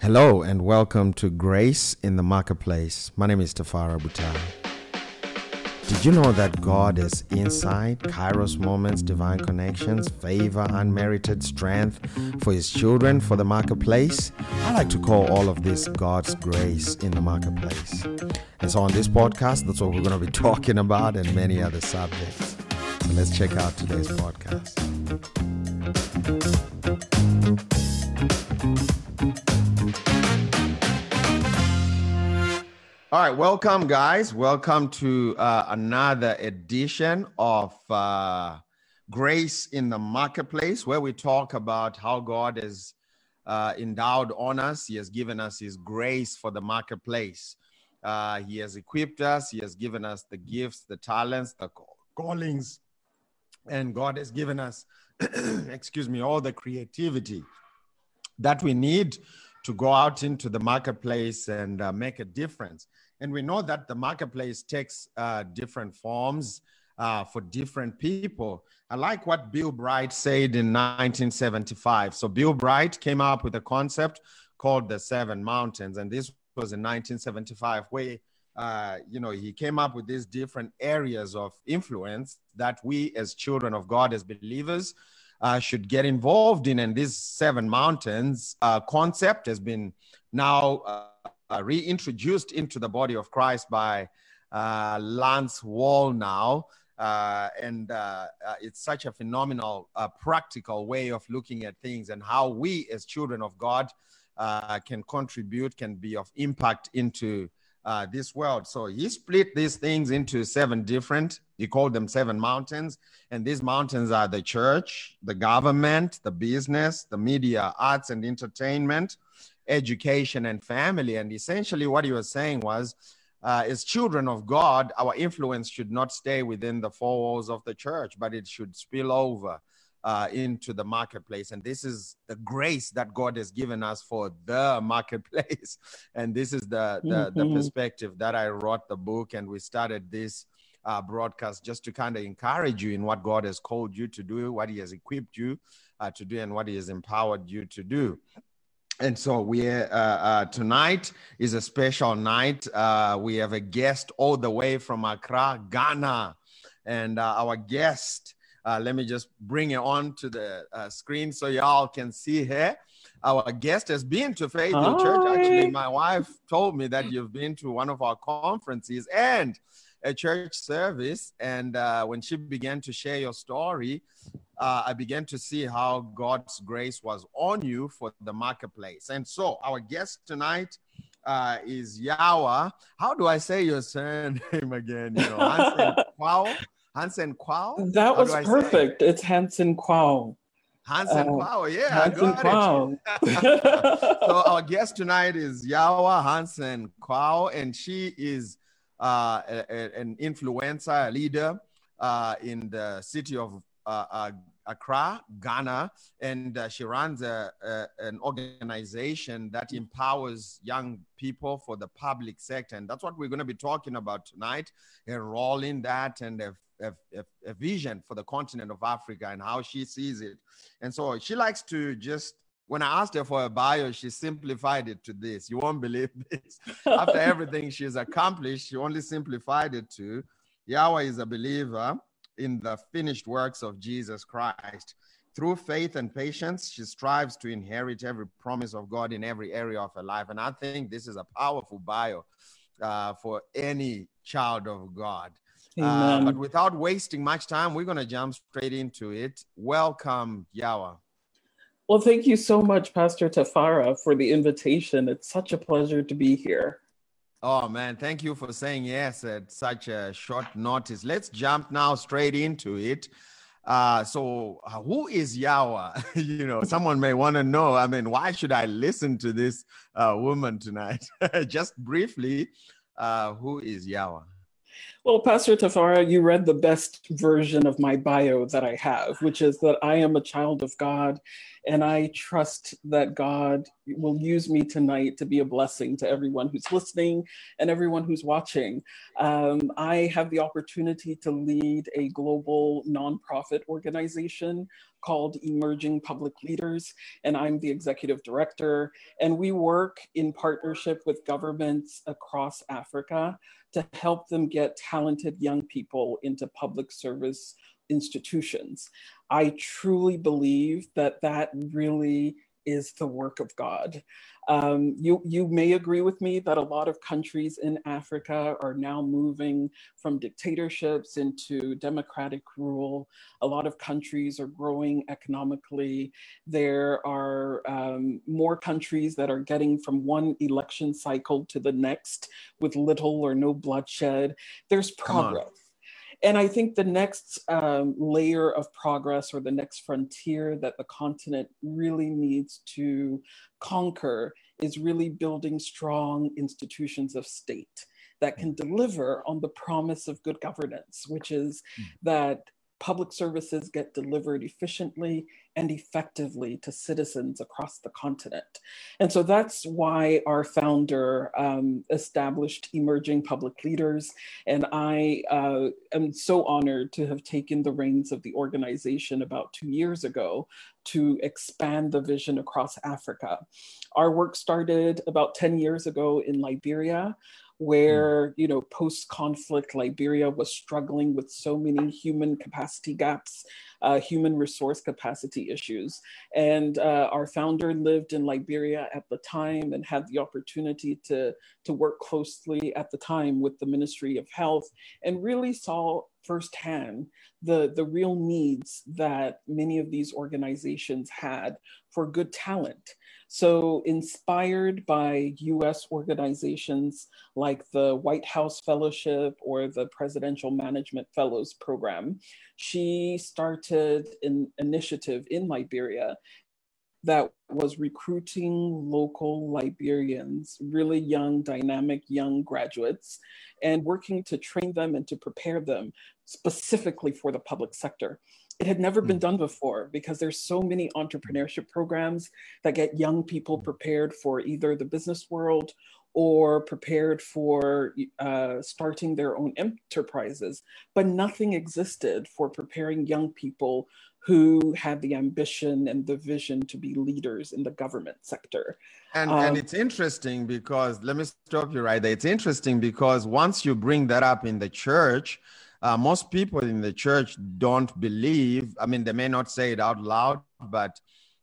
Hello and welcome to Grace in the Marketplace. My name is Tafara Butai. Did you know that God is inside? Kairos moments, divine connections, favor, unmerited strength for His children for the marketplace. I like to call all of this God's grace in the marketplace. And so on this podcast, that's what we're going to be talking about and many other subjects. So let's check out today's podcast. All right, welcome, guys. Welcome to uh, another edition of uh, Grace in the Marketplace, where we talk about how God has uh, endowed on us. He has given us His grace for the marketplace. Uh, he has equipped us. He has given us the gifts, the talents, the callings, and God has given us, excuse me, all the creativity that we need to go out into the marketplace and uh, make a difference. And we know that the marketplace takes uh, different forms uh, for different people. I like what Bill Bright said in 1975. So, Bill Bright came up with a concept called the Seven Mountains. And this was in 1975, where uh, you know, he came up with these different areas of influence that we as children of God, as believers, uh, should get involved in. And this seven mountains uh, concept has been now uh, reintroduced into the body of Christ by uh, Lance Wallnau. Uh, and uh, uh, it's such a phenomenal, uh, practical way of looking at things and how we, as children of God, can contribute, can be of impact into this world. So he split these things into seven different, he called them seven mountains. And these mountains are the church, the government, the business, the media, arts and entertainment, education and family. And essentially, what he was saying was, uh, as children of God, our influence should not stay within the four walls of the church, but it should spill over uh, into the marketplace. And this is the grace that God has given us for the marketplace. and this is the, the, mm-hmm. the, perspective that I wrote the book, and we started this. Uh, broadcast just to kind of encourage you in what God has called you to do, what He has equipped you uh, to do, and what He has empowered you to do and so we uh, uh, tonight is a special night. Uh, we have a guest all the way from Accra, Ghana, and uh, our guest. Uh, let me just bring it on to the uh, screen so y'all can see her. Our guest has been to Faith Church. Actually, my wife told me that you've been to one of our conferences and a church service. And when she began to share your story, uh, I began to see how God's grace was on you for the marketplace. And so, our guest tonight uh, is Yawa. How do I say your surname again? You know, Hansen Quao. Hansen Quao. That was perfect. It's Hansen Quao. Hansen uh, Quao, yeah, Hansen Quao. so our guest tonight is Yawa Hansen Quao, and she is uh, a, a, an influencer, a leader uh, in the city of uh, uh, Accra, Ghana, and uh, she runs a, a, an organization that empowers young people for the public sector. And that's what we're going to be talking about tonight a role in that and a, a, a vision for the continent of Africa and how she sees it. And so she likes to just when I asked her for a bio, she simplified it to this. You won't believe this. After everything she's accomplished, she only simplified it to Yawa is a believer in the finished works of Jesus Christ. Through faith and patience, she strives to inherit every promise of God in every area of her life. And I think this is a powerful bio uh, for any child of God. Uh, but without wasting much time, we're going to jump straight into it. Welcome, Yawa. Well, thank you so much, Pastor Tafara, for the invitation. It's such a pleasure to be here. Oh man, thank you for saying yes at such a short notice. Let's jump now straight into it. Uh, so, uh, who is Yawa? you know, someone may want to know. I mean, why should I listen to this uh, woman tonight? Just briefly, uh, who is Yawa? Well, Pastor Tafara, you read the best version of my bio that I have, which is that I am a child of God and I trust that God will use me tonight to be a blessing to everyone who's listening and everyone who's watching. Um, I have the opportunity to lead a global nonprofit organization called Emerging Public Leaders, and I'm the executive director. And we work in partnership with governments across Africa to help them get talented young people into public service institutions. I truly believe that that really is the work of God. Um, you, you may agree with me that a lot of countries in Africa are now moving from dictatorships into democratic rule. A lot of countries are growing economically. There are um, more countries that are getting from one election cycle to the next with little or no bloodshed. There's progress. And I think the next um, layer of progress or the next frontier that the continent really needs to conquer is really building strong institutions of state that can deliver on the promise of good governance, which is mm. that public services get delivered efficiently and effectively to citizens across the continent. And so that's why our founder um, established Emerging Public Leaders. And I uh, am so honored to have taken the reins of the organization about two years ago to expand the vision across Africa. Our work started about 10 years ago in Liberia where you know post-conflict liberia was struggling with so many human capacity gaps uh, human resource capacity issues. And uh, our founder lived in liberia at the time and had the opportunity to to work closely at the time with the ministry of health and really saw firsthand the, the real needs that many of these organizations had for good talent. So, inspired by US organizations like the White House Fellowship or the Presidential Management Fellows Program, she started an initiative in Liberia that was recruiting local Liberians, really young, dynamic young graduates, and working to train them and to prepare them specifically for the public sector. It had never been hmm. done before because there's so many entrepreneurship programs that get young people prepared for either the business world or prepared for uh, starting their own enterprises, but nothing existed for preparing young people who had the ambition and the vision to be leaders in the government sector. And, um, and it's interesting because, let me stop you right there. It's interesting because once you bring that up in the church, uh, most people in the church don't believe, I mean, they may not say it out loud, but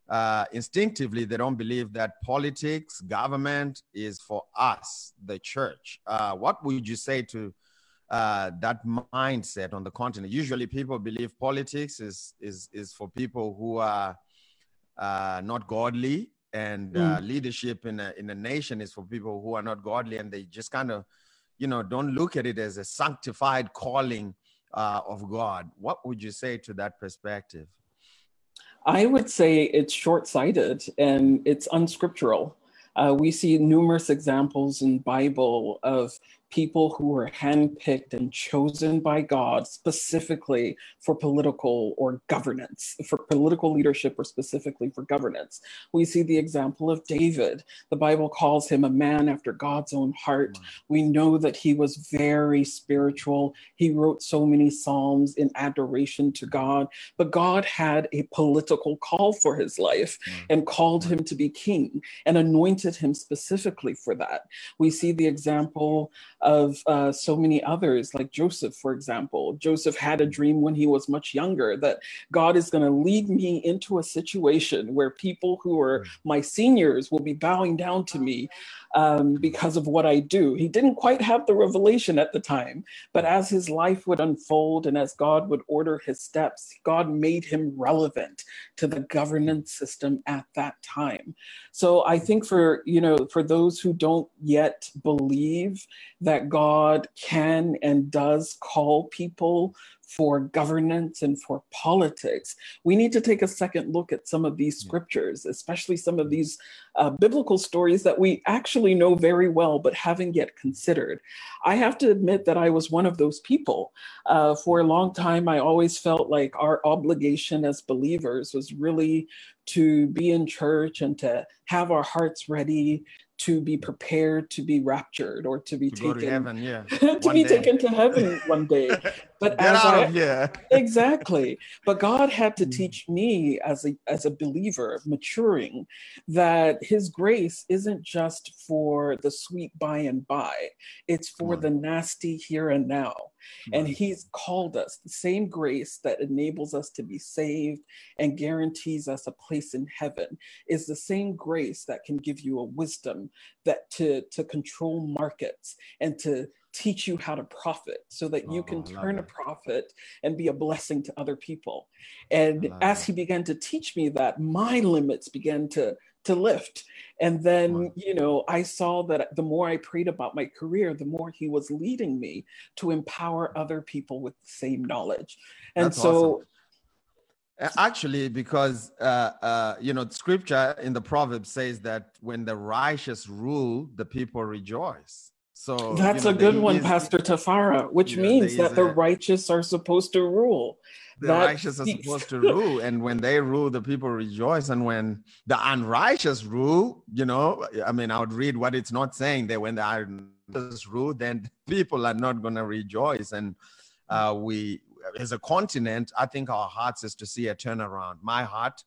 uh, instinctively they don't believe that politics, government is for us, the church. Uh, what would you say to uh, that mindset on the continent. Usually, people believe politics is is is for people who are uh, not godly, and uh, mm. leadership in a in a nation is for people who are not godly, and they just kind of, you know, don't look at it as a sanctified calling uh, of God. What would you say to that perspective? I would say it's short sighted and it's unscriptural. Uh, we see numerous examples in Bible of people who were handpicked and chosen by God specifically for political or governance, for political leadership or specifically for governance. We see the example of David. The Bible calls him a man after God's own heart. Mm. We know that he was very spiritual. He wrote so many psalms in adoration to God, but God had a political call for his life mm. and called mm. him to be king and anointed him specifically for that. We see the example of uh, so many others, like Joseph, for example. Joseph had a dream when he was much younger that God is going to lead me into a situation where people who are mm. my seniors will be bowing down to me um, because of what I do. He didn't quite have the revelation at the time, but as his life would unfold and as God would order his steps, God made him relevant to the governance system at that time. So I think for, you know, for those who don't yet believe that God can and does call people for governance and for politics, we need to take a second look at some of these scriptures, especially some of these uh, biblical stories that we actually know very well but haven't yet considered. I have to admit that I was one of those people. Uh, for a long time, I always felt like our obligation as believers was really to be in church and to have our hearts ready to be prepared to be raptured or to be to taken to heaven, yeah. to be day. taken to heaven one day. but Get as out I, of here. exactly. But god had to Mm. teach me as a as a believer maturing that his grace isn't just for the sweet by and by. It's for the nasty here and now. And he's called us the same grace that enables us to be saved and guarantees us a place in heaven is the same grace that can give you a wisdom that to to control markets and to teach you how to profit so that you Oh, can love turn a profit and be a blessing to other people and as that. he began to teach me that my limits began to to lift and then you know i saw that the more i prayed about my career the more he was leading me to empower other people with the same knowledge and That's so awesome. Actually, because uh, uh, you know, scripture in the proverb says that when the righteous rule, the people rejoice. So you that's know, a good one is- pastor tafara which means that is the righteous are supposed to rule the that righteous are supposed to rule, and when they rule, the people rejoice. And when the unrighteous rule, you know, I mean, I would read what it's not saying that When the unrighteous rule, then people are not going to rejoice. And uh, we, as a continent, I think our hearts is to see a turnaround. My heart,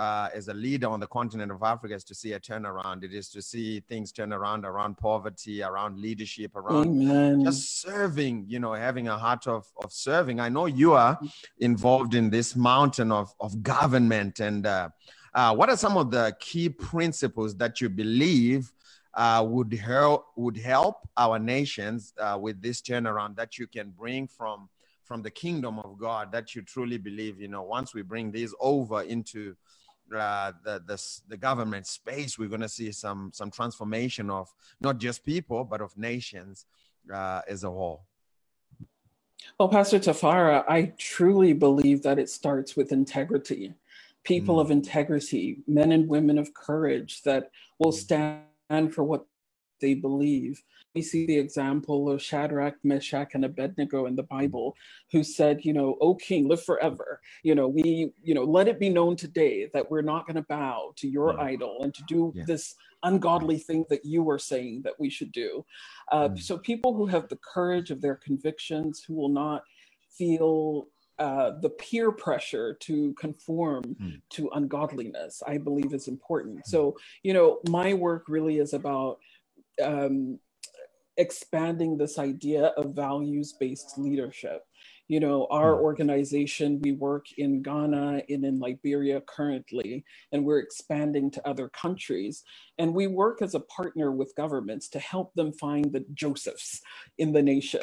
uh, as a leader on the continent of Africa, is to see a turnaround. It is to see things turn around around poverty, around leadership, around amen just serving you know having a heart of, of serving i know you are involved in this mountain of, of government and uh, uh, what are some of the key principles that you believe uh, would help would help our nations uh, with this turnaround that you can bring from from the kingdom of god that you truly believe you know once we bring these over into uh, the, the the government space, we're going to see some some transformation of not just people but of nations uh, as a whole. Well, Pastor Tafara, I truly believe that it starts with integrity. People Mm. of integrity, men and women of courage that will stand for what they believe. We see the example of Shadrach, Meshach, and Abednego in the Bible, who said, you know, O king, live forever. You know, we, you know, let it be known today that we're not going to bow to your Yeah. idol and to do Yeah. this ungodly thing that you were saying that we should do. Uh, Mm. So people who have the courage of their convictions, who will not feel uh, the peer pressure to conform Mm. to ungodliness, I believe is important. So, you know, my work really is about um, expanding this idea of values based leadership. You know, our Mm. organization, we work in Ghana and in Liberia currently, and we're expanding to other countries. And we work as a partner with governments to help them find the Josephs in the nation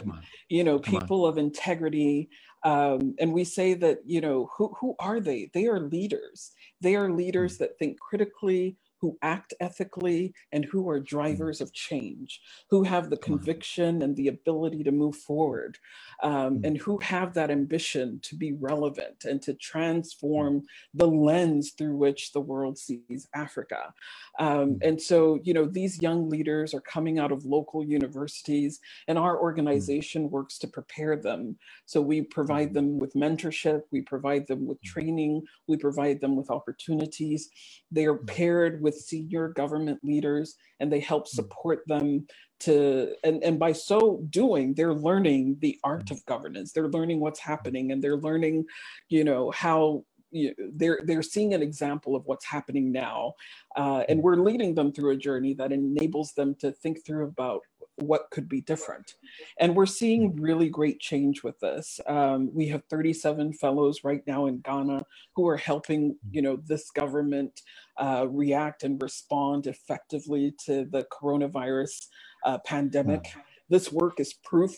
you know Come on. people of integrity um, and we say that you know who, who are they they are leaders they are leaders Mm. that think critically who act ethically and who are drivers of change who have the Mm. Conviction and the ability to move forward um, Mm. and who have that ambition to be relevant and to transform Mm. the lens through which the world sees africa um, Mm. and so you know these young leaders are coming out of local universities and our organization works to prepare them so we provide them with mentorship we provide them with training we provide them with opportunities they are paired with senior government leaders and they help Mhm. support them to and, and by so doing they're learning the art of governance. They're learning what's happening and they're learning you know how you they're they're seeing an example of what's happening now. Uh, and we're leading them through a journey that enables them to think through about what could be different. And we're seeing really great change with this. Um, we have 37 fellows right now in ghana who are helping you know this government uh, react and respond effectively to the coronavirus uh, pandemic. This work is proof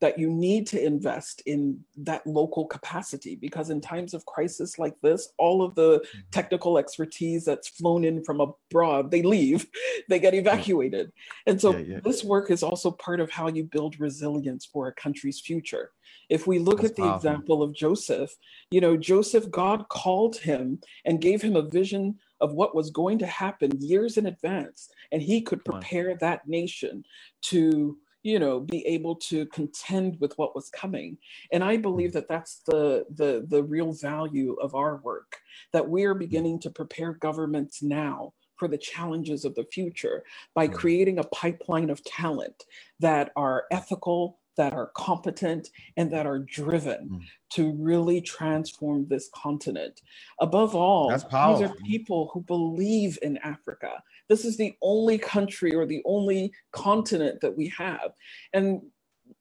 that you need to invest in that local capacity because in times of crisis like this all of the mm-hmm. technical expertise that's flown in from abroad they leave they get evacuated. And so Yeah, yeah. this work is also part of how you build resilience for a country's future. If we look That's at the powerful. example of joseph you know joseph god called him and gave him a vision of what was going to happen years in advance and he could prepare that nation to you know be able to contend with what was coming and i hmm. believe that that's the the the real value of our work that we are hmm. beginning to prepare governments now for the challenges of the future by Mm. creating a pipeline of talent that are ethical that are competent and that are driven. Hmm. To really transform this continent. Above all, these are people who believe in Africa. This is the only country or the only continent that we have. And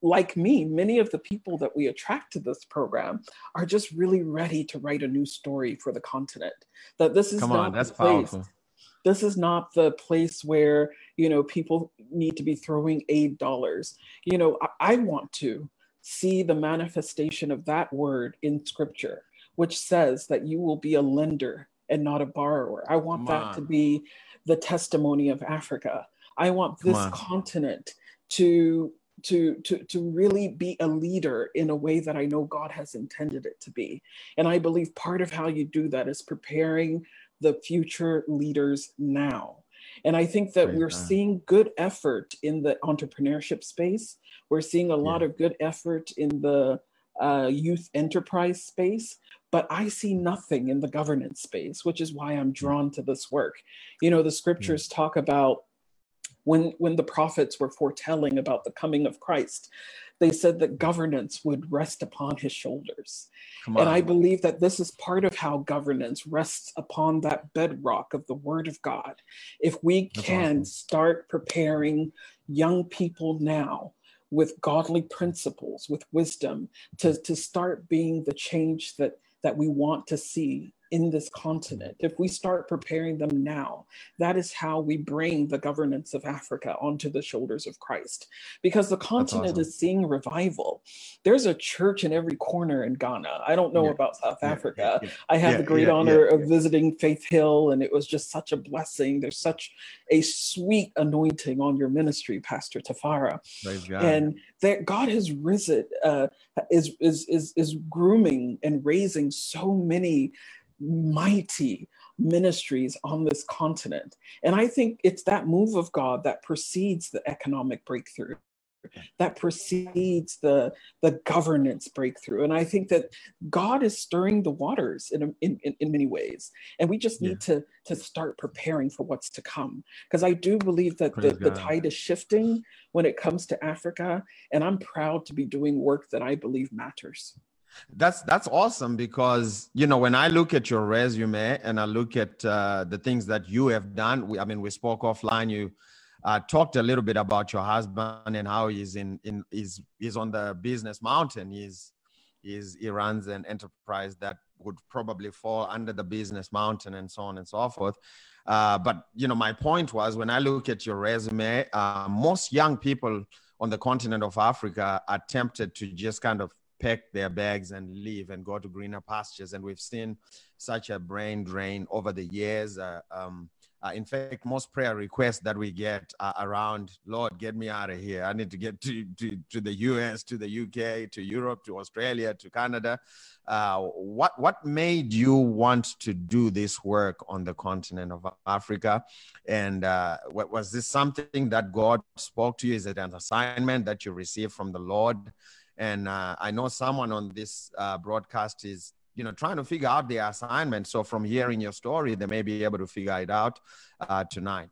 like me, many of the people that we attract to this program are just really ready to write a new story for the continent. That this is Come not on, that's place, powerful. This is not the place where you know people need to be throwing aid dollars. You know, I, I want to see the manifestation of that word in Scripture, which says that you will be a lender and not a borrower. I want Come that on. to be the testimony of Africa. I want this continent to to to to really be a leader in a way that I know God has intended it to be. And I believe part of how you do that is preparing the future leaders now. And I think that Great we're man. seeing good effort in the entrepreneurship space. We're seeing a lot of good effort in the uh, youth enterprise space, but I see nothing in the governance space, which is why I'm drawn to this work. You know, the scriptures yeah. talk about when, when the prophets were foretelling about the coming of Christ, they said that governance would rest upon his shoulders. And I believe that this is part of how governance rests upon that bedrock of the word of God. If we That's can awesome. start preparing young people now with godly principles, with wisdom, to, to start being the change that, that we want to see in this continent, if we start preparing them now, that is how we bring the governance of Africa onto the shoulders of Christ. Because the continent awesome. is seeing revival. There's a church in every corner in Ghana. I don't know yeah. about South yeah. Africa. Yeah. I had the great honor of visiting Faith Hill, and it was just such a blessing. There's such a sweet anointing on your ministry, Pastor Tafara. And that God has risen, uh, is, is, is, is grooming and raising so many mighty ministries on this continent. And I think it's that move of God that precedes the economic breakthrough that precedes the the governance breakthrough. And i think that god is stirring the waters in in, in many ways. And we just need yeah. to to start preparing for what's to come. Because i do believe that the, the tide is shifting when it comes to africa. And i'm proud to be doing work that i believe matters that's that's awesome because you know when I look at your resume and I look at uh, the things that you have done. We, I mean, we spoke offline. You uh, talked a little bit about your husband and how he's in in he's he's on the business mountain. He's he's he runs an enterprise that would probably fall under the business mountain and so on and so forth. Uh, but you know, my point was when I look at your resume, uh, most young people on the continent of Africa are tempted to just kind of pack their bags and leave and go to greener pastures. And we've seen such a brain drain over the years. Uh, um, uh, in fact, most prayer requests that we get are around, Lord, get me out of here. I need to get to, to, to the US, to the UK, to Europe, to Australia, to Canada. Uh, what, what made you want to do this work on the continent of Africa? And uh, was this something that God spoke to you? Is it an assignment that you received from the Lord? And uh, I know someone on this uh, broadcast is, you know, trying to figure out the assignment. So from hearing your story, they may be able to figure it out uh, tonight.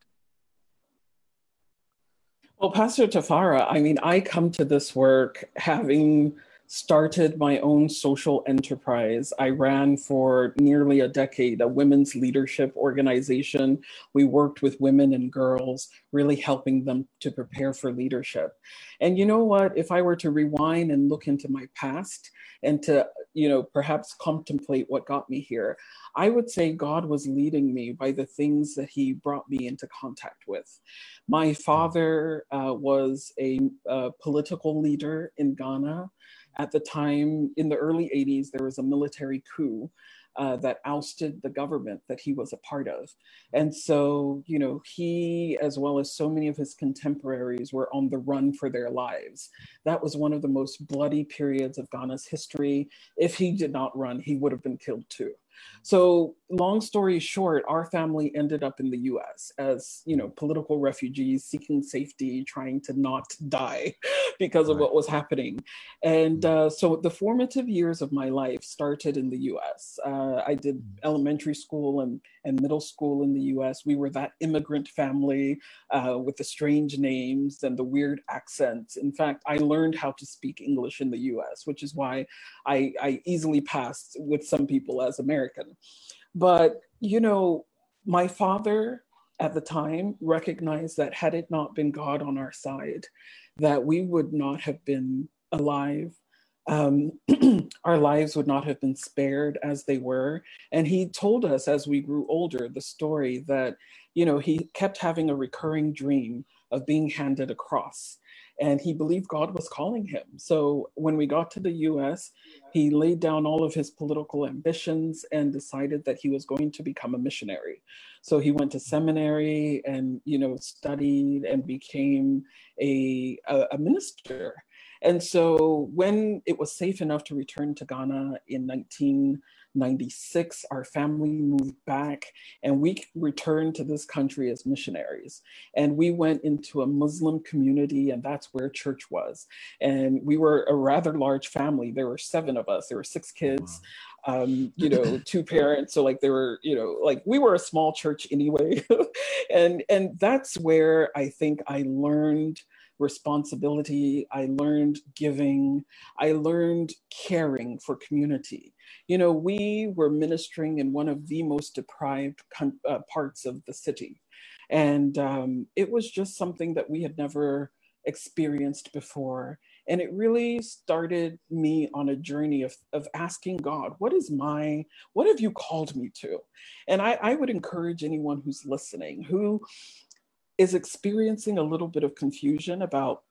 Well, Pastor Tafara, I mean, I come to this work having started my own social enterprise. I ran for nearly a decade a women's leadership organization. We worked with women and girls, really helping them to prepare for leadership. And you know what? If I were to rewind and look into my past and to, you know, perhaps contemplate what got me here, I would say God was leading me by the things that He brought me into contact with. My father uh, was a, a political leader in Ghana. At the time, in the early 80s, there was a military coup uh, that ousted the government that he was a part of. And so, you know, he, as well as so many of his contemporaries, were on the run for their lives. That was one of the most bloody periods of Ghana's history. If he did not run, he would have been killed too. So, long story short, our family ended up in the US as, you know, political refugees seeking safety, trying to not die because of right. what was happening. And mm. uh, so the formative years of my life started in the US. Uh, I did mm. elementary school and, and middle school in the US. We were that immigrant family uh, with the strange names and the weird accents. In fact, I learned how to speak English in the US, which is why I, I easily passed with some people as American. But, you know, my father at the time recognized that had it not been God on our side, that we would not have been alive. Um, our lives would not have been spared as they were. And he told us as we grew older the story that, you know, he kept having a recurring dream of being handed a cross and he believed God was calling him. So when we got to the US, he laid down all of his political ambitions and decided that he was going to become a missionary. So he went to seminary and you know studied and became a, a, a minister. And so when it was safe enough to return to Ghana in 1996, our family moved back and we returned to this country as missionaries. And we went into a Muslim community, and that's where church was. And we were a rather large family. There were seven of us, there were six kids. Wow. Um, you know, two parents. So like there were, you know, like we were a small church anyway. and and that's where I think I learned responsibility. I learned giving. I learned caring for community. You know, we were ministering in one of the most deprived uh, parts of the city. And um, it was just something that we had never experienced before. And it really started me on a journey of, of asking God, what is my, what have you called me to? And I, I would encourage anyone who's listening who is experiencing a little bit of confusion about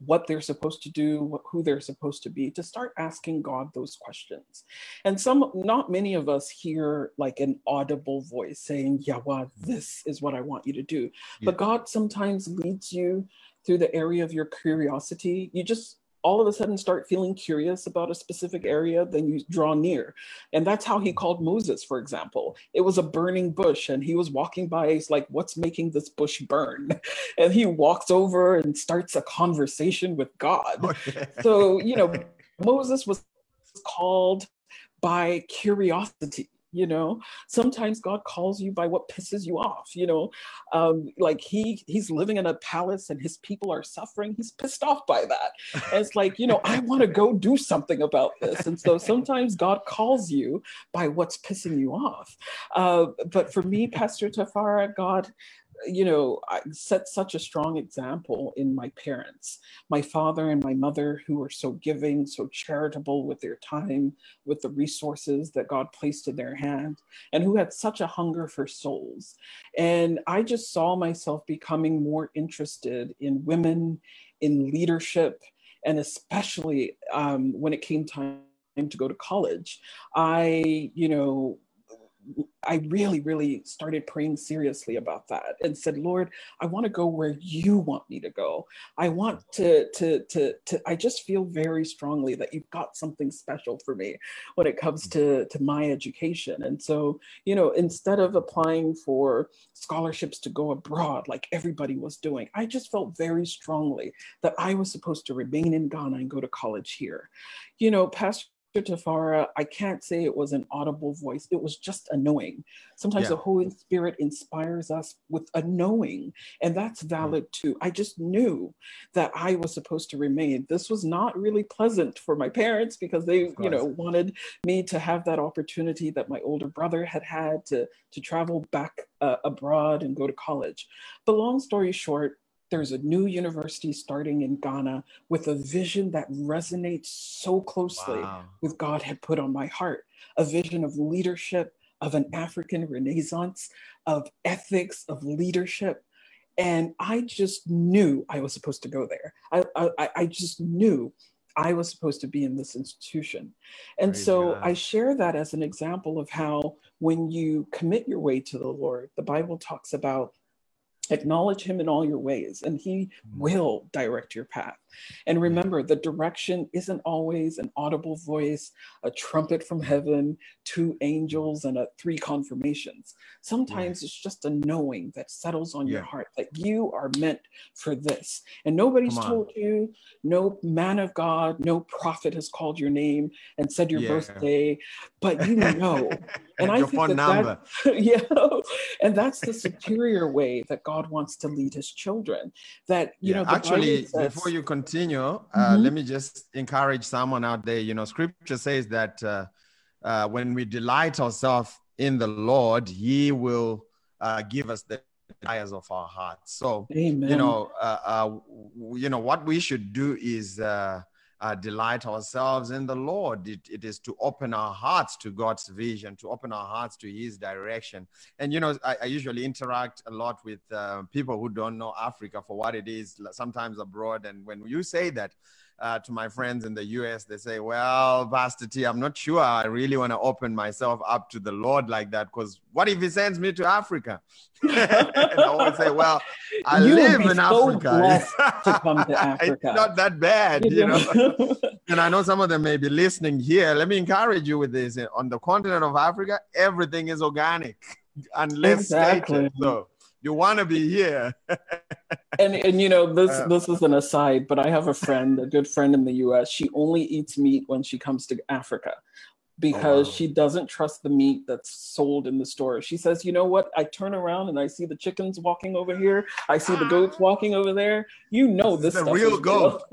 what they're supposed to do, who they're supposed to be, to start asking God those questions. And some, not many of us hear like an audible voice saying, Yawa, this is what I want you to do. Yeah. But God sometimes leads you through the area of your curiosity. You just all of a sudden start feeling curious about a specific area, then you draw near. And that's how he called Moses, for example. It was a burning bush, and he was walking by. He's like, What's making this bush burn? And he walks over and starts a conversation with God. Oh, okay. So, you know, Moses was called by curiosity you know? Sometimes god calls you by what pisses you off you know? Um, like he he's living in a palace and his people are suffering. He's pissed off by that. And it's like you know i want to go do something about this. And so sometimes god calls you by what's pissing you off. Uh, but for me pastor tafara god you know, I set such a strong example in my parents, my father and my mother, who were so giving, so charitable with their time, with the resources that God placed in their hand, and who had such a hunger for souls. And I just saw myself becoming more interested in women, in leadership, and especially um, when it came time to go to college. I, you know, I really, really started praying seriously about that and said, Lord, I want to go where you want me to go. I want to, to, to, to, I just feel very strongly that you've got something special for me when it comes to, to my education. And so, you know, instead of applying for scholarships to go abroad like everybody was doing, I just felt very strongly that I was supposed to remain in Ghana and go to college here. You know, Pastor Tafara, I can't say it was an audible voice. It was just a knowing. Sometimes yeah. the Holy Spirit inspires us with a knowing, and that's mm. valid mm. too. I just knew that I was supposed to remain. This was not really pleasant for my parents because they, you know, wanted me to have that opportunity that my older brother had had to to travel back uh, abroad and go to college. But long story short, there's a new university starting in Ghana with a vision that resonates so closely wow. with God had put on my heart a vision of leadership, of an African renaissance, of ethics, of leadership. And I just knew I was supposed to go there. I, I, I just knew I was supposed to be in this institution. And Praise so God. I share that as an example of how when you commit your way to the Lord, the Bible talks about Acknowledge him in all your ways, and he mm. will direct your path. And remember, the direction isn't always an audible voice, a trumpet from heaven, two angels, and a three confirmations. Sometimes yeah. it's just a knowing that settles on yeah. your heart that you are meant for this. And nobody's told you, no man of God, no prophet has called your name and said your yeah. birthday, but you know and, I phone number. That, yeah, and that's the superior way that God wants to lead His children. That you yeah, know, actually, says, before you continue, uh, mm-hmm. let me just encourage someone out there. You know, Scripture says that uh, uh, when we delight ourselves in the Lord, He will uh, give us the desires of our hearts. So, Amen. you know, uh, uh, you know what we should do is uh, uh, delight ourselves in the Lord. It, it is to open our hearts to God's vision, to open our hearts to His direction. And you know, I, I usually interact a lot with uh, people who don't know Africa for what it is, sometimes abroad. And when you say that, uh, to my friends in the US, they say, Well, Pastor T, I'm not sure I really want to open myself up to the Lord like that because what if He sends me to Africa? and I always say, Well, I you live in so Africa. to come to Africa. it's not that bad, you know. and I know some of them may be listening here. Let me encourage you with this. On the continent of Africa, everything is organic unless exactly. stated. So you want to be here. and and you know this uh, this is an aside, but I have a friend, a good friend in the U.S. She only eats meat when she comes to Africa Oh, because oh, wow. she doesn't trust the meat that's sold in the store. She says, "You know what? I turn around and I see the chickens walking over here. I see the goats walking over there. You know this, this is real goat."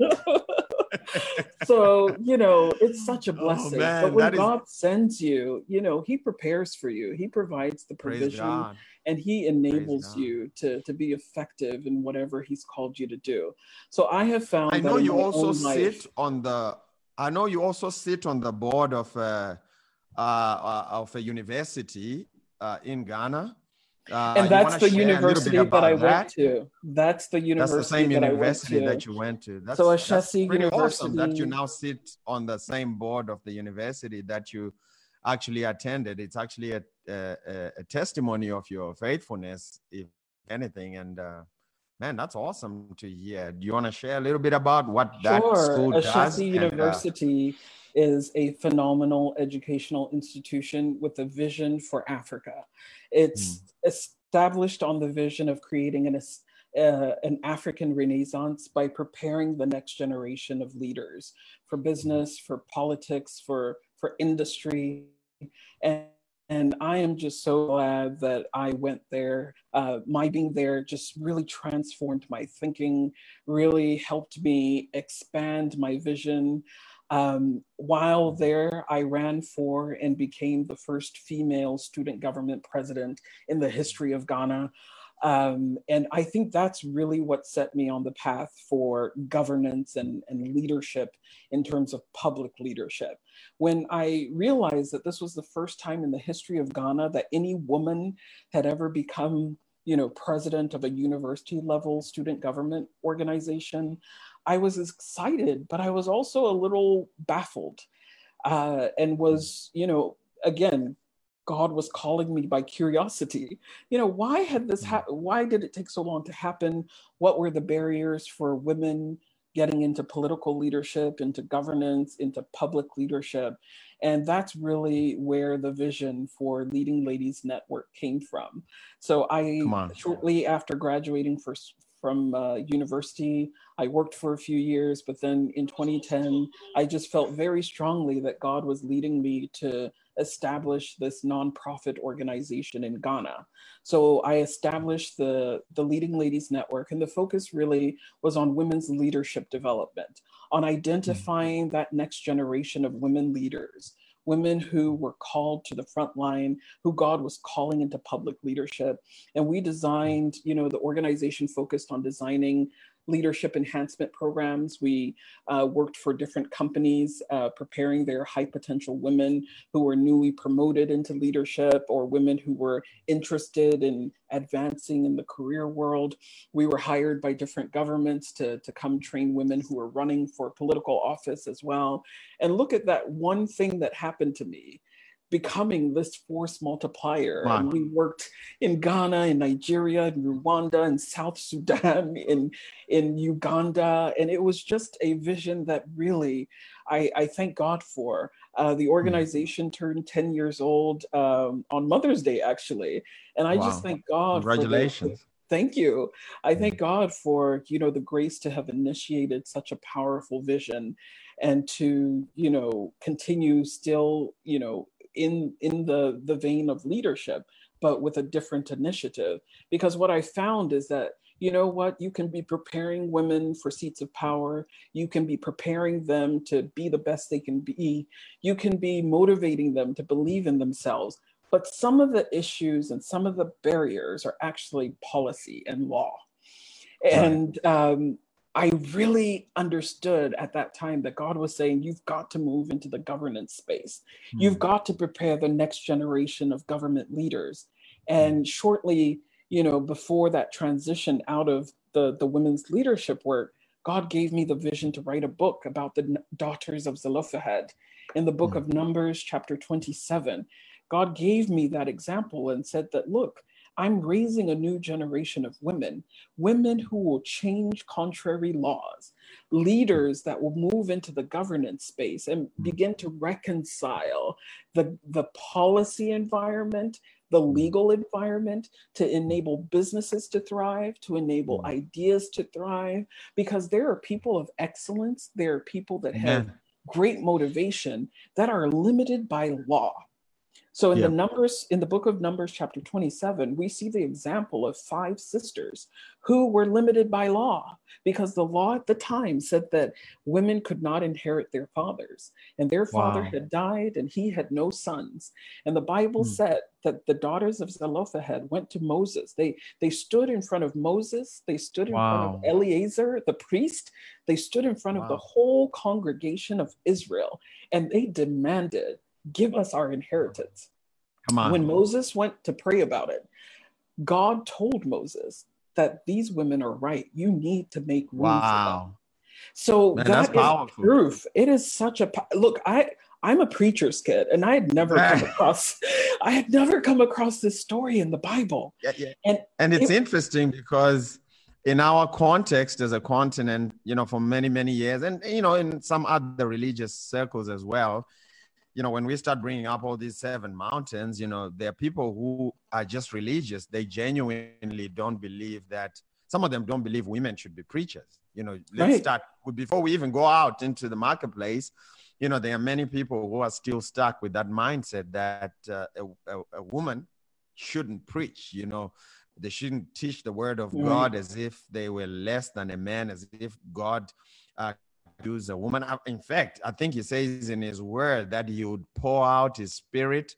so you know it's such a oh, blessing. Oh, but when God is... sends you, you know He prepares for you. He provides the provision and he enables you to to be effective in whatever he's called you to do so i have found i know you also sit life, on the i know you also sit on the board of a uh, uh, of a university uh, in ghana uh, and that's the university that I went to. That's the university. That's the same that university that you went to. That's, so Ashesi University. Awesome that you now sit on the same board of the university that you actually attended. It's actually a, a, a testimony of your faithfulness, if anything. And uh, man, that's awesome to hear. Do you want to share a little bit about what that sure. school Ashesi does? University and, uh, is a phenomenal educational institution with a vision for Africa. It's mm. established on the vision of creating an uh, an African Renaissance by preparing the next generation of leaders for business, for politics, for for industry. And, and I am just so glad that I went there. Uh, my being there just really transformed my thinking, really helped me expand my vision. Um, while there, I ran for and became the first female student government president in the history of Ghana. Um, and I think that's really what set me on the path for governance and, and leadership in terms of public leadership. When I realized that this was the first time in the history of Ghana that any woman had ever become you know, president of a university level student government organization, I was excited, but I was also a little baffled uh, and was, you know, again, God was calling me by curiosity. You know, why had this mm. ha- why did it take so long to happen? What were the barriers for women getting into political leadership, into governance, into public leadership? And that's really mm. where the vision for Leading Ladies Network came from. So I shortly after graduating for, from uh, university. I worked for a few years, but then in 2010, I just felt very strongly that God was leading me to establish this nonprofit organization in Ghana. So I established the, the Leading Ladies Network, and the focus really was on women's leadership development, on identifying mm-hmm. that next generation of women leaders women who were called to the front line, who God was calling into public leadership. And we designed, you know, the organization focused on designing leadership enhancement programs. We uh, worked for different companies uh, preparing their high potential women who were newly promoted into leadership or women who were interested in advancing in the career world. We were hired by different governments to, to come train women who were running for political office as well. And look at that one thing that happened to me becoming this force multiplier. Wow. And we worked in Ghana, in Nigeria, in Rwanda, in South Sudan, in in Uganda, and it was just a vision that really I, I thank God for. Uh, the hmm. organization turned 10 years old um, on Mother's Day, actually, and I wow. just thank God. Congratulations. thank you i thank hmm. god for you know the grace to have initiated such a powerful vision and to you know continue still you know in in the the vein of leadership, but with a different initiative. Because what I found is that you know what? You can be preparing women for seats of power. You can be preparing them to be the best they can be. You can be motivating them to believe in themselves. But some of the issues and some of the barriers are actually policy and law. And um, I really understood at that time that God was saying, You've got to move into the governance space. Mm. You've got to prepare the next generation of government leaders. And shortly you know, before that transition out of the, the women's leadership work, God gave me the vision to write a book about the daughters of Zelophehad. In the book mm. of Numbers, chapter 27, God gave me that example and said that, look, I'm raising a new generation of women, women who will change contrary laws, leaders that will move into the governance space and mm. begin to reconcile the, the policy environment the mm. legal environment to enable businesses to thrive, to enable mm. ideas to thrive, because there are people of excellence, there are people that have great motivation that are limited by law. So in yeah. the numbers, in the book of Numbers, chapter 27, we see the example of five sisters who were limited by law because the law at the time said that women could not inherit their fathers. And their father wow. had died and he had no sons. And the Bible mm. said that the daughters of Zelophehad went to Moses. They they stood in front of Moses, they stood in wow. front of Eleazar, the priest, they stood in front wow. of the whole congregation of Israel, and they demanded give us our inheritance. Come on. When Moses went to pray about it, God told Moses that these women are right. You need to make room wow. for them. So Man, that is proof. It is such a look. I I'm a preacher's kid, and I had never come across I had never come across this story in the Bible. Yeah, yeah. And and it's it, interesting because in our context as a continent, you know, for many many years, and you know, in some other religious circles as well, you know, when we start bringing up all these seven mountains, you know, there are people who are just religious. They genuinely don't believe that some of them don't believe women should be preachers. You know, let's right. start before we even go out into the marketplace. You know, there are many people who are still stuck with that mindset that uh, a, a, woman shouldn't preach. You know, they shouldn't teach the word of. God as if they were less than a man, as if God uh, use a woman. In fact, I think he says in his word that he would pour out his spirit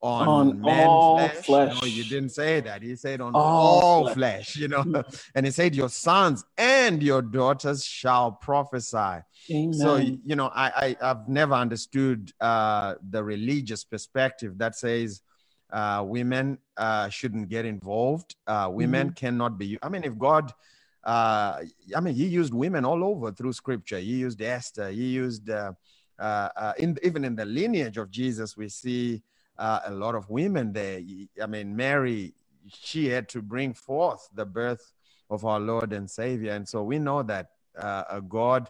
on, on all flesh. flesh. No, you didn't say that. He said on all, all flesh. flesh. you know. and he said, Your sons and your daughters shall prophesy. Amen. So, you know, I, I, have never understood uh, the religious perspective that says uh, women uh, shouldn't get involved. Uh, women mm-hmm. cannot be. I mean, if God uh, I mean, he used women all over through scripture. He used Esther. He used, uh, uh, uh in, even in the lineage of Jesus, we see uh, a lot of women there. I mean, Mary, she had to bring forth the birth of our Lord and Savior. And so we know that uh, God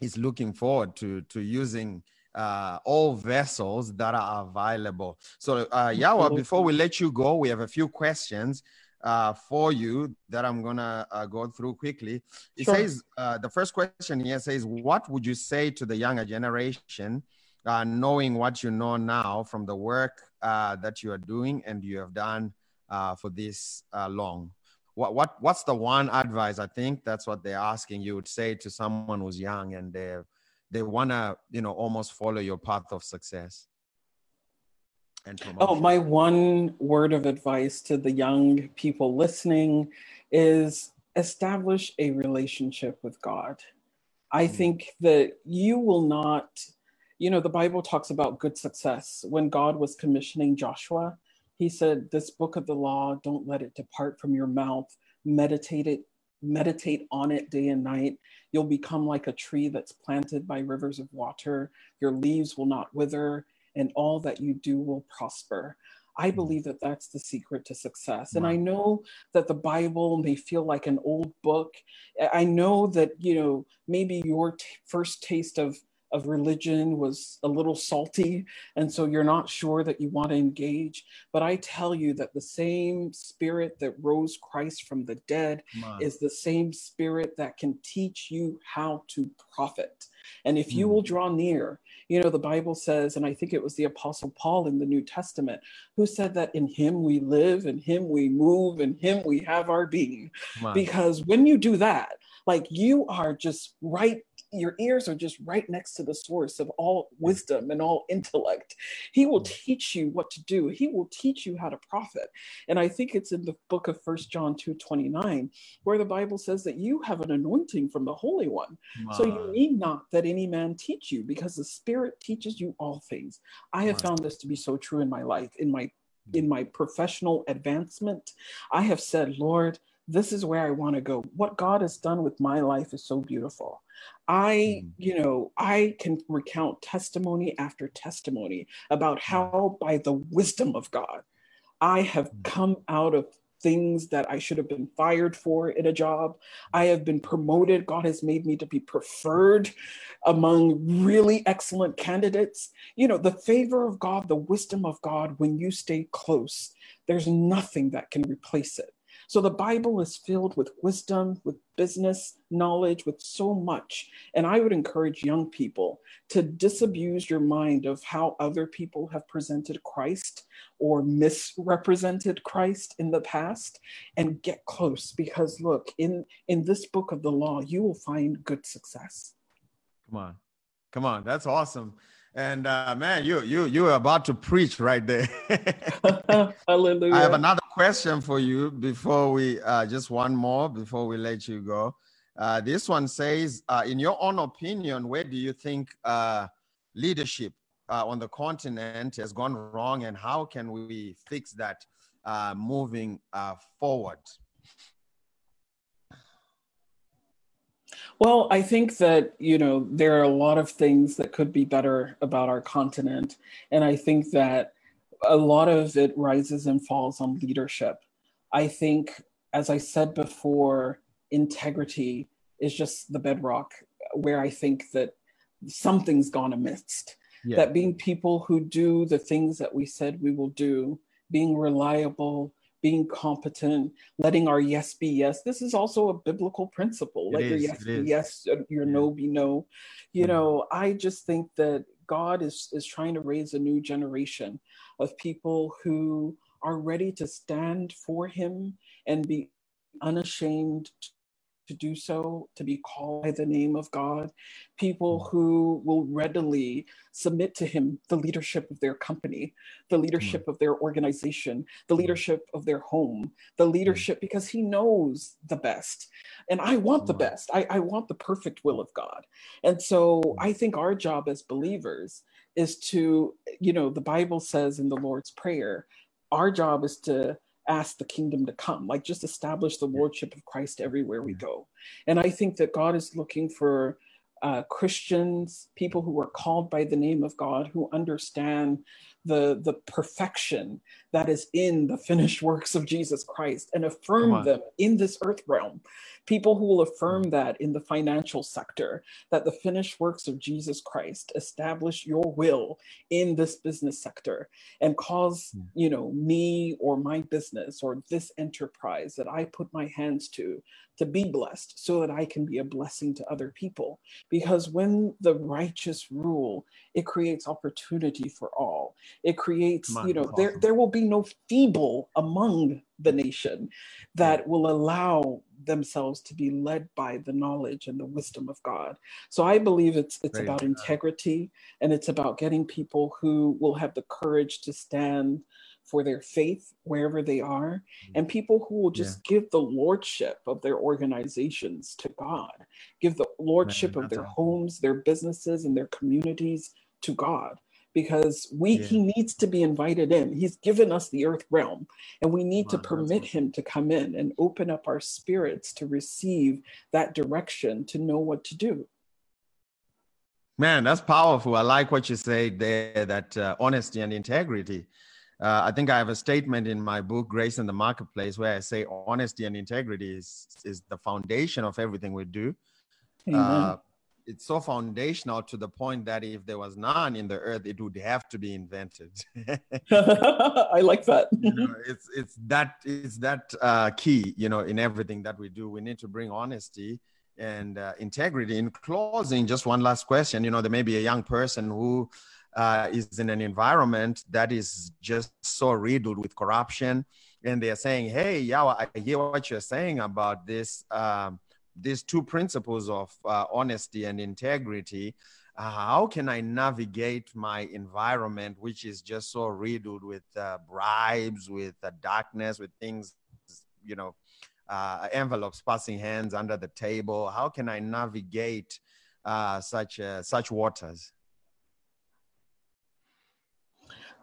is looking forward to, to using uh, all vessels that are available. So, uh, Yawa, before we let you go, we have a few questions uh, for you that I'm gonna uh, go through quickly. It sure. says uh, the first question here says, "What would you say to the younger generation, uh, knowing what you know now from the work uh, that you are doing and you have done uh, for this long? What what what's the one advice? I think that's what they're asking. You would say to someone who's young and they they wanna you know almost follow your path of success." And promotion? Oh, my one word of advice to the young people listening is establish a relationship with God. I mm think that you will not, you know, the Bible talks about good success. When God was commissioning Joshua, he said, This book of the law, don't let it depart from your mouth. Meditate it, meditate on it day and night. You'll become like a tree that's planted by rivers of water. Your leaves will not wither, and all that you do will prosper. I mm-hmm. believe that that's the secret to success. And I know that the Bible may feel like an old book. I know that, you know, maybe your t- first taste of of religion was a little salty. And so you're not sure that you want to engage. But I tell you that the same spirit that rose Christ from the dead is the same spirit that can teach you how to profit. And if you mm. will draw near, you know, the Bible says, and I think it was the Apostle Paul in the New Testament who said that in him we live, in him we move, in him we have our being. Because when you do that, like you are just right your ears are just right next to the source of all wisdom and all intellect. He will mm. teach you what to do. He will teach you how to profit. And I think it's in the book of First John 2 29, where the Bible says that you have an anointing from the Holy One. Wow. So you need not that any man teach you, because the Spirit teaches you all things. I have wow. found this to be so true in my life, in my in my professional advancement. I have said, Lord, this is where I want to go. What God has done with my life is so beautiful. I, mm. you know, I can recount testimony after testimony about mm. how by the wisdom of God, I have mm. come out of things that I should have been fired for in a job. I have been promoted. God has made me to be preferred among really excellent candidates. You know, the favor of God, the wisdom of God, when you stay close, there's nothing that can replace it. So the Bible is filled with wisdom, with business knowledge, with so much. And I would encourage young people to disabuse your mind of how other people have presented Christ or misrepresented Christ in the past and get close because look, in in this book of the law, you will find good success. Come on. Come on. That's awesome. And uh, man, you you you are about to preach right there. Hallelujah. I have another question for you before we uh, just one more before we let you go. Uh, this one says, uh, in your own opinion, where do you think uh, leadership uh, on the continent has gone wrong, and how can we fix that uh, moving forward? Well, I think that, you know, there are a lot of things that could be better about our continent. And I think that a lot of it rises and falls on leadership. I think, as I said before, integrity is just the bedrock where I think that something's gone amiss. Yeah. That being people who do the things that we said we will do, being reliable, being competent, letting our yes be yes. This is also a biblical principle. Let is, your yes be yes, uh, your no be no. You mm-hmm. know, I just think that God is is trying to raise a new generation of people who are ready to stand for him and be unashamed to do so, to be called by the name of God, people mm. who will readily submit to Him the leadership of their company, the mm. leadership of their organization, the mm. leadership of their home, the mm. leadership because He knows the best. And I want the best, I, I want the perfect will of God. And so I think our job as believers is to, you know, the Bible says in the Lord's Prayer, our job is to ask the kingdom to come, like just establish the lordship of Christ everywhere we go. And I think that God is looking for uh, Christians, people who are called by the name of God, who understand the, the perfection that is in the finished works of Jesus Christ and affirm them in this earth realm people who will affirm mm. that in the financial sector, that the finished works of Jesus Christ establish your will in this business sector and cause, you know, me or my business or this enterprise that I put my hands to to be blessed so that I can be a blessing to other people. Because when the righteous rule, it creates opportunity for all. It creates, you know, awesome. there, there will be no feeble among the nation that will allow themselves to be led by the knowledge and the wisdom of God. So I believe it's it's about integrity and it's about getting people who will have the courage to stand for their faith wherever they are mm-hmm. and people who will just yeah. give the lordship of their organizations to God, give the lordship Man, of their awesome. homes, their businesses and their communities to God because we yeah. he needs to be invited in. He's given us the earth realm and we need wow, to permit him to come in and open up our spirits to receive that direction to know what to do. Man that's powerful. I like what you say there that uh, honesty and integrity. Uh, I think I have a statement in my book, Grace in the Marketplace, where I say honesty and integrity is, is the foundation of everything we do. Uh, it's so foundational to the point that if there was none in the earth, it would have to be invented. I like that. you know, it's it's that it's that uh, key, you know, in everything that we do. We need to bring honesty and uh, integrity. In closing, just one last question. You know, there may be a young person who uh, is in an environment that is just so riddled with corruption, and they are saying, "Hey, yeah, I hear what you're saying about this." Um, these two principles of uh, honesty and integrity uh, how can i navigate my environment which is just so riddled with uh, bribes with darkness with things you know uh, envelopes passing hands under the table? How can i navigate uh, such uh, such waters?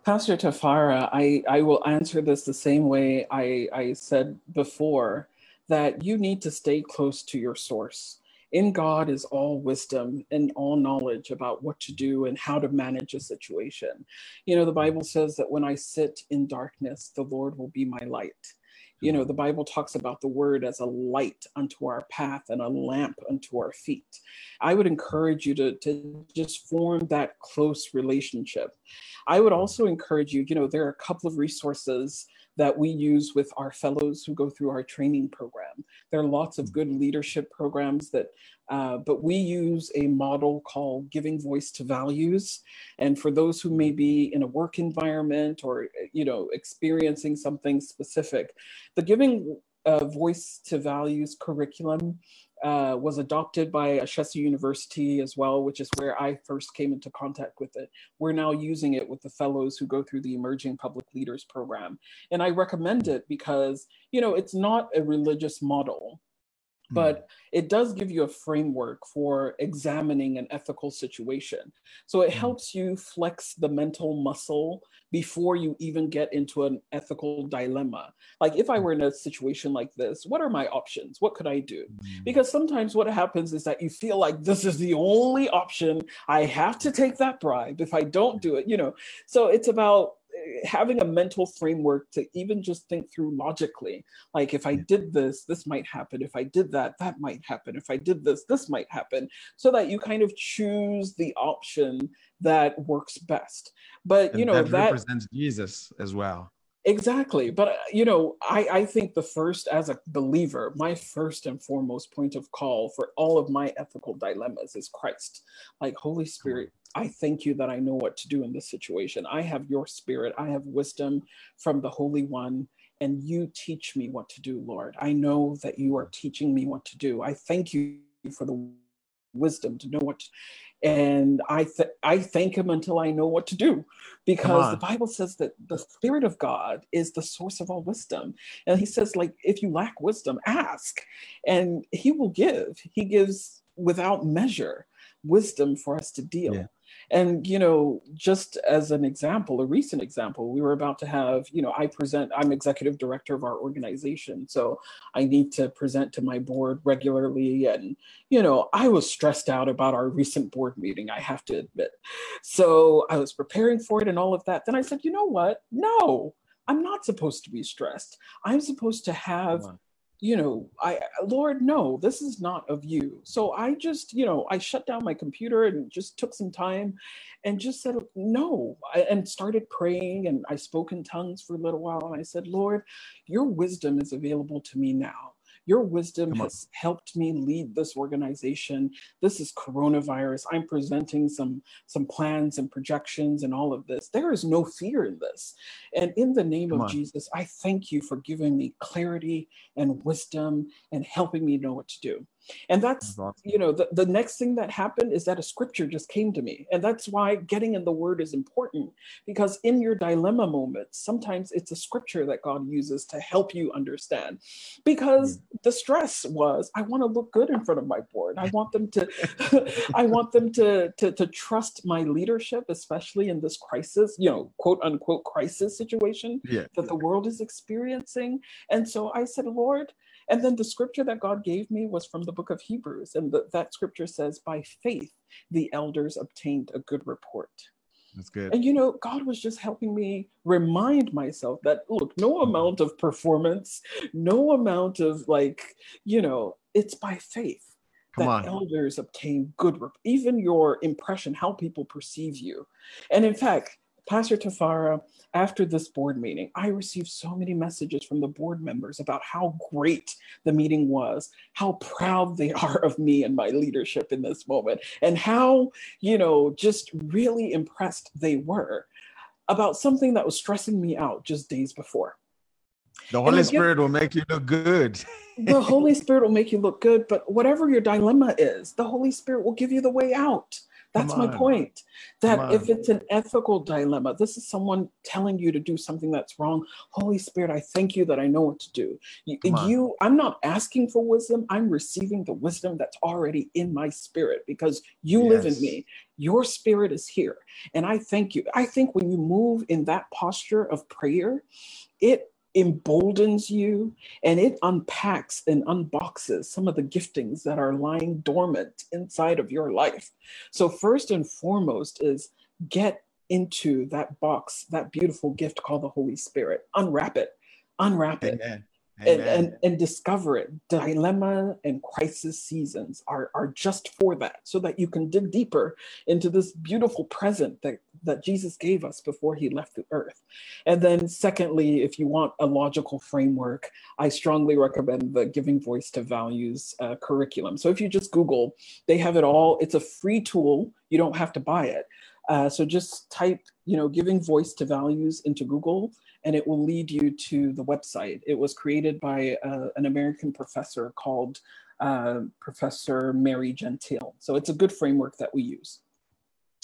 Pastor tafara I, I will answer this the same way I, I said before that you need to stay close to your source. In God is all wisdom and all knowledge about what to do and how to manage a situation. You know, the Bible says that when I sit in darkness, the Lord will be my light. You know, the Bible talks about the word as a light unto our path and a lamp unto our feet. I would encourage you to, to just form that close relationship. I would also encourage you, you know, there are a couple of resources that we use with our fellows who go through our training program. There are lots of good leadership programs that, uh, but we use a model called giving voice to values. And for those who may be in a work environment or, you know, experiencing something specific, the giving uh, voice to values curriculum uh, was adopted by Ashesi University as well, which is where I first came into contact with it. We're now using it with the fellows who go through the Emerging Public Leaders Program. And I recommend it because, you know, it's not a religious model. Hmm. but it does give you a framework for examining an ethical situation. So it hmm. helps you flex the mental muscle before you even get into an ethical dilemma. Like, if I hmm. were in a situation like this, what are my options? What could I do? Because sometimes what happens is that you feel like this is the only option. I have to take that bribe. If I don't do it, you know. So it's about having a mental framework to even just think through logically like if i did this this might happen. If i did that that might happen. If i did this this might happen. So that you kind of choose the option that works best. But you know that, that represents jesus as well. Exactly. But, uh, you know, I, I think the first, as a believer, my first and foremost point of call for all of my ethical dilemmas is Christ. Like, Holy Spirit, I thank you that I know what to do in this situation. I have your spirit, I have wisdom from the Holy One, and you teach me what to do, Lord. I know that you are teaching me what to do. I thank you for the wisdom to know what to, and I th- I thank him until I know what to do, because the Bible says that the Spirit of God is the source of all wisdom, and He says like if you lack wisdom, ask, and He will give. He gives without measure wisdom for us to deal. Yeah. And, you know, just as an example, a recent example, we were about to have, you know, I present, I'm executive director of our organization. So I need to present to my board regularly. And, you know, I was stressed out about our recent board meeting, I have to admit. So I was preparing for it and all of that. Then I said, you know what? No, I'm not supposed to be stressed. I'm supposed to have you know, I, Lord, no, this is not of you. So I just, you know, I shut down my computer and just took some time and just said, no, and started praying. And I spoke in tongues for a little while. And I said, Lord, your wisdom is available to me now. Your wisdom has helped me lead this organization. This is coronavirus. I'm presenting some, some plans and projections and all of this. There is no fear in this. And in the name Come of on. Jesus, I thank you for giving me clarity and wisdom and helping me know what to do. And that's, awesome. you know, the, the next thing that happened is that a scripture just came to me. And that's why getting in the word is important because in your dilemma moments, sometimes it's a scripture that God uses to help you understand. Because mm. the stress was, I want to look good in front of my board. I want them to, I want them to, to, to trust my leadership, especially in this crisis, you know, quote unquote crisis situation yeah. that the world is experiencing. And so I said, Lord, and then the scripture that God gave me was from the book of Hebrews. And the, that scripture says, By faith, the elders obtained a good report. That's good. And you know, God was just helping me remind myself that look, no mm-hmm. amount of performance, no amount of like, you know, it's by faith. That on. elders obtain good, rep- even your impression, how people perceive you. And in fact, Pastor Tafara, after this board meeting, I received so many messages from the board members about how great the meeting was, how proud they are of me and my leadership in this moment, and how, you know, just really impressed they were about something that was stressing me out just days before. The Holy get- Spirit will make you look good. the Holy Spirit will make you look good, but whatever your dilemma is, the Holy Spirit will give you the way out. That's my point. That if it's an ethical dilemma, this is someone telling you to do something that's wrong. Holy Spirit, I thank you that I know what to do. You, I'm not asking for wisdom. I'm receiving the wisdom that's already in my spirit because you live in me. Your spirit is here. And I thank you. I think when you move in that posture of prayer, it emboldens you and it unpacks and unboxes some of the giftings that are lying dormant inside of your life. So, first and foremost, is get into that box, that beautiful gift called the Holy Spirit. Unwrap it, unwrap it. And, and, and discover it. Dilemma and crisis seasons are, are just for that, so that you can dig deeper into this beautiful present that, that Jesus gave us before he left the earth. And then, secondly, if you want a logical framework, I strongly recommend the Giving Voice to Values uh, curriculum. So if you just Google, they have it all. It's a free tool, you don't have to buy it. Uh, so just type, you know, Giving Voice to Values into Google and it will lead you to the website. It was created by uh, an American professor called uh, Professor Mary Gentile. So it's a good framework that we use.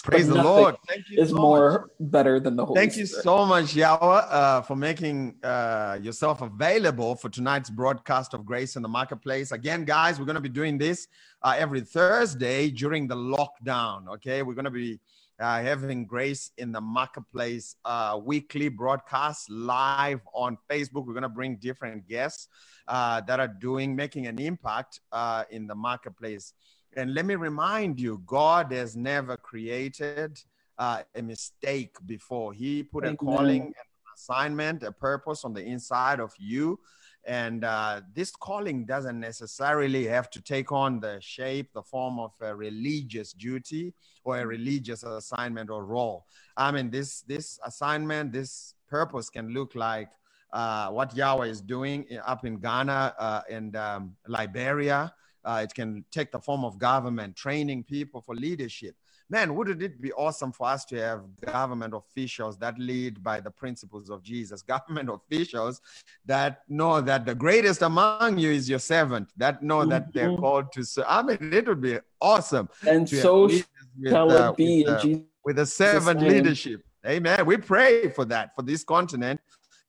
Praise the Lord. Thank you Is so much. more better than the Holy Thank you so much, Yawa, uh, for making uh, yourself available for tonight's broadcast of Grace in the Marketplace. Again, guys, we're going to be doing this uh, every Thursday during the lockdown. Okay, we're going to be uh, having Grace in the Marketplace uh, weekly broadcast live on Facebook. We're going to bring different guests uh, that are doing, making an impact uh, in the marketplace. And let me remind you, God has never created uh, a mistake before. He put a calling, an assignment, a purpose on the inside of you. And uh, this calling doesn't necessarily have to take on the shape, the form of a religious duty or a religious assignment or role. I mean, this this assignment, this purpose can look like uh, what Yawa is doing up in Ghana uh, and um, Liberia. Uh, it can take the form of government, training people for leadership. Man, wouldn't it be awesome for us to have government officials that lead by the principles of Jesus? Government officials that know that the greatest among you is your servant, that know that they're Mhm. called to serve. I mean, it would be awesome And so shall uh, it be with, uh, with a servant leadership. Amen. We pray for that, for this continent,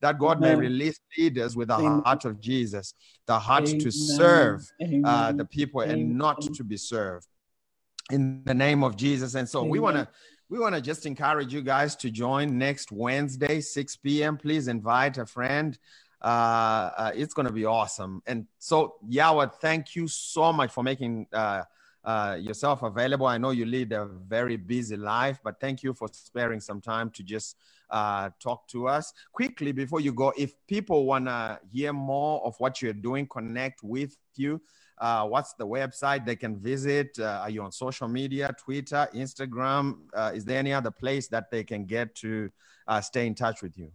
that God may release leaders with the Amen. heart of Jesus, the heart to serve uh, the people Amen. and not to be served. In the name of Jesus. And so we want to we want to just encourage you guys to join next Wednesday, 6 p.m. Please invite a friend. Uh, uh, it's going to be awesome. And so, Yawa, thank you so much for making uh, uh, yourself available. I know you lead a very busy life, but thank you for sparing some time to just uh, talk to us. Quickly, before you go, if people want to hear more of what you're doing, connect with you, uh, what's the website they can visit? Uh, are you on social media, Twitter, Instagram? Uh, is there any other place that they can get to uh, stay in touch with you?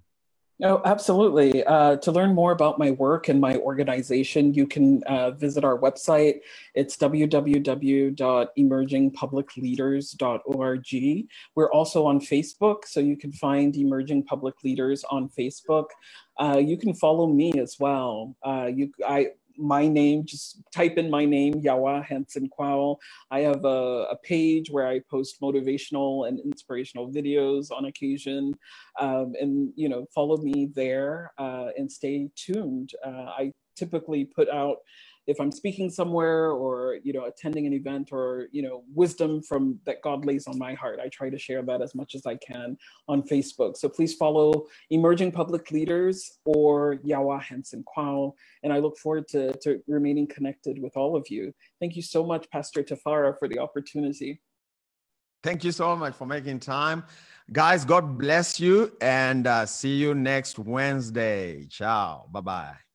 Oh, absolutely. Uh, to learn more about my work and my organization, you can uh, visit our website. It's www.emergingpublicleaders.org. We're also on Facebook, so you can find Emerging Public Leaders on Facebook. Uh, you can follow me as well. Uh, you, I, my name, just type in my name, Yawa Hansen Quao. I have a, a page where I post motivational and inspirational videos on occasion um, and you know follow me there uh, and stay tuned uh, i typically put out if i'm speaking somewhere or you know attending an event or you know wisdom from that god lays on my heart i try to share that as much as i can on facebook so please follow emerging public leaders or yawa hansen Quao and i look forward to, to remaining connected with all of you thank you so much pastor tafara for the opportunity Thank you so much for making time. Guys, God bless you and uh, see you next Wednesday. Ciao. Bye bye.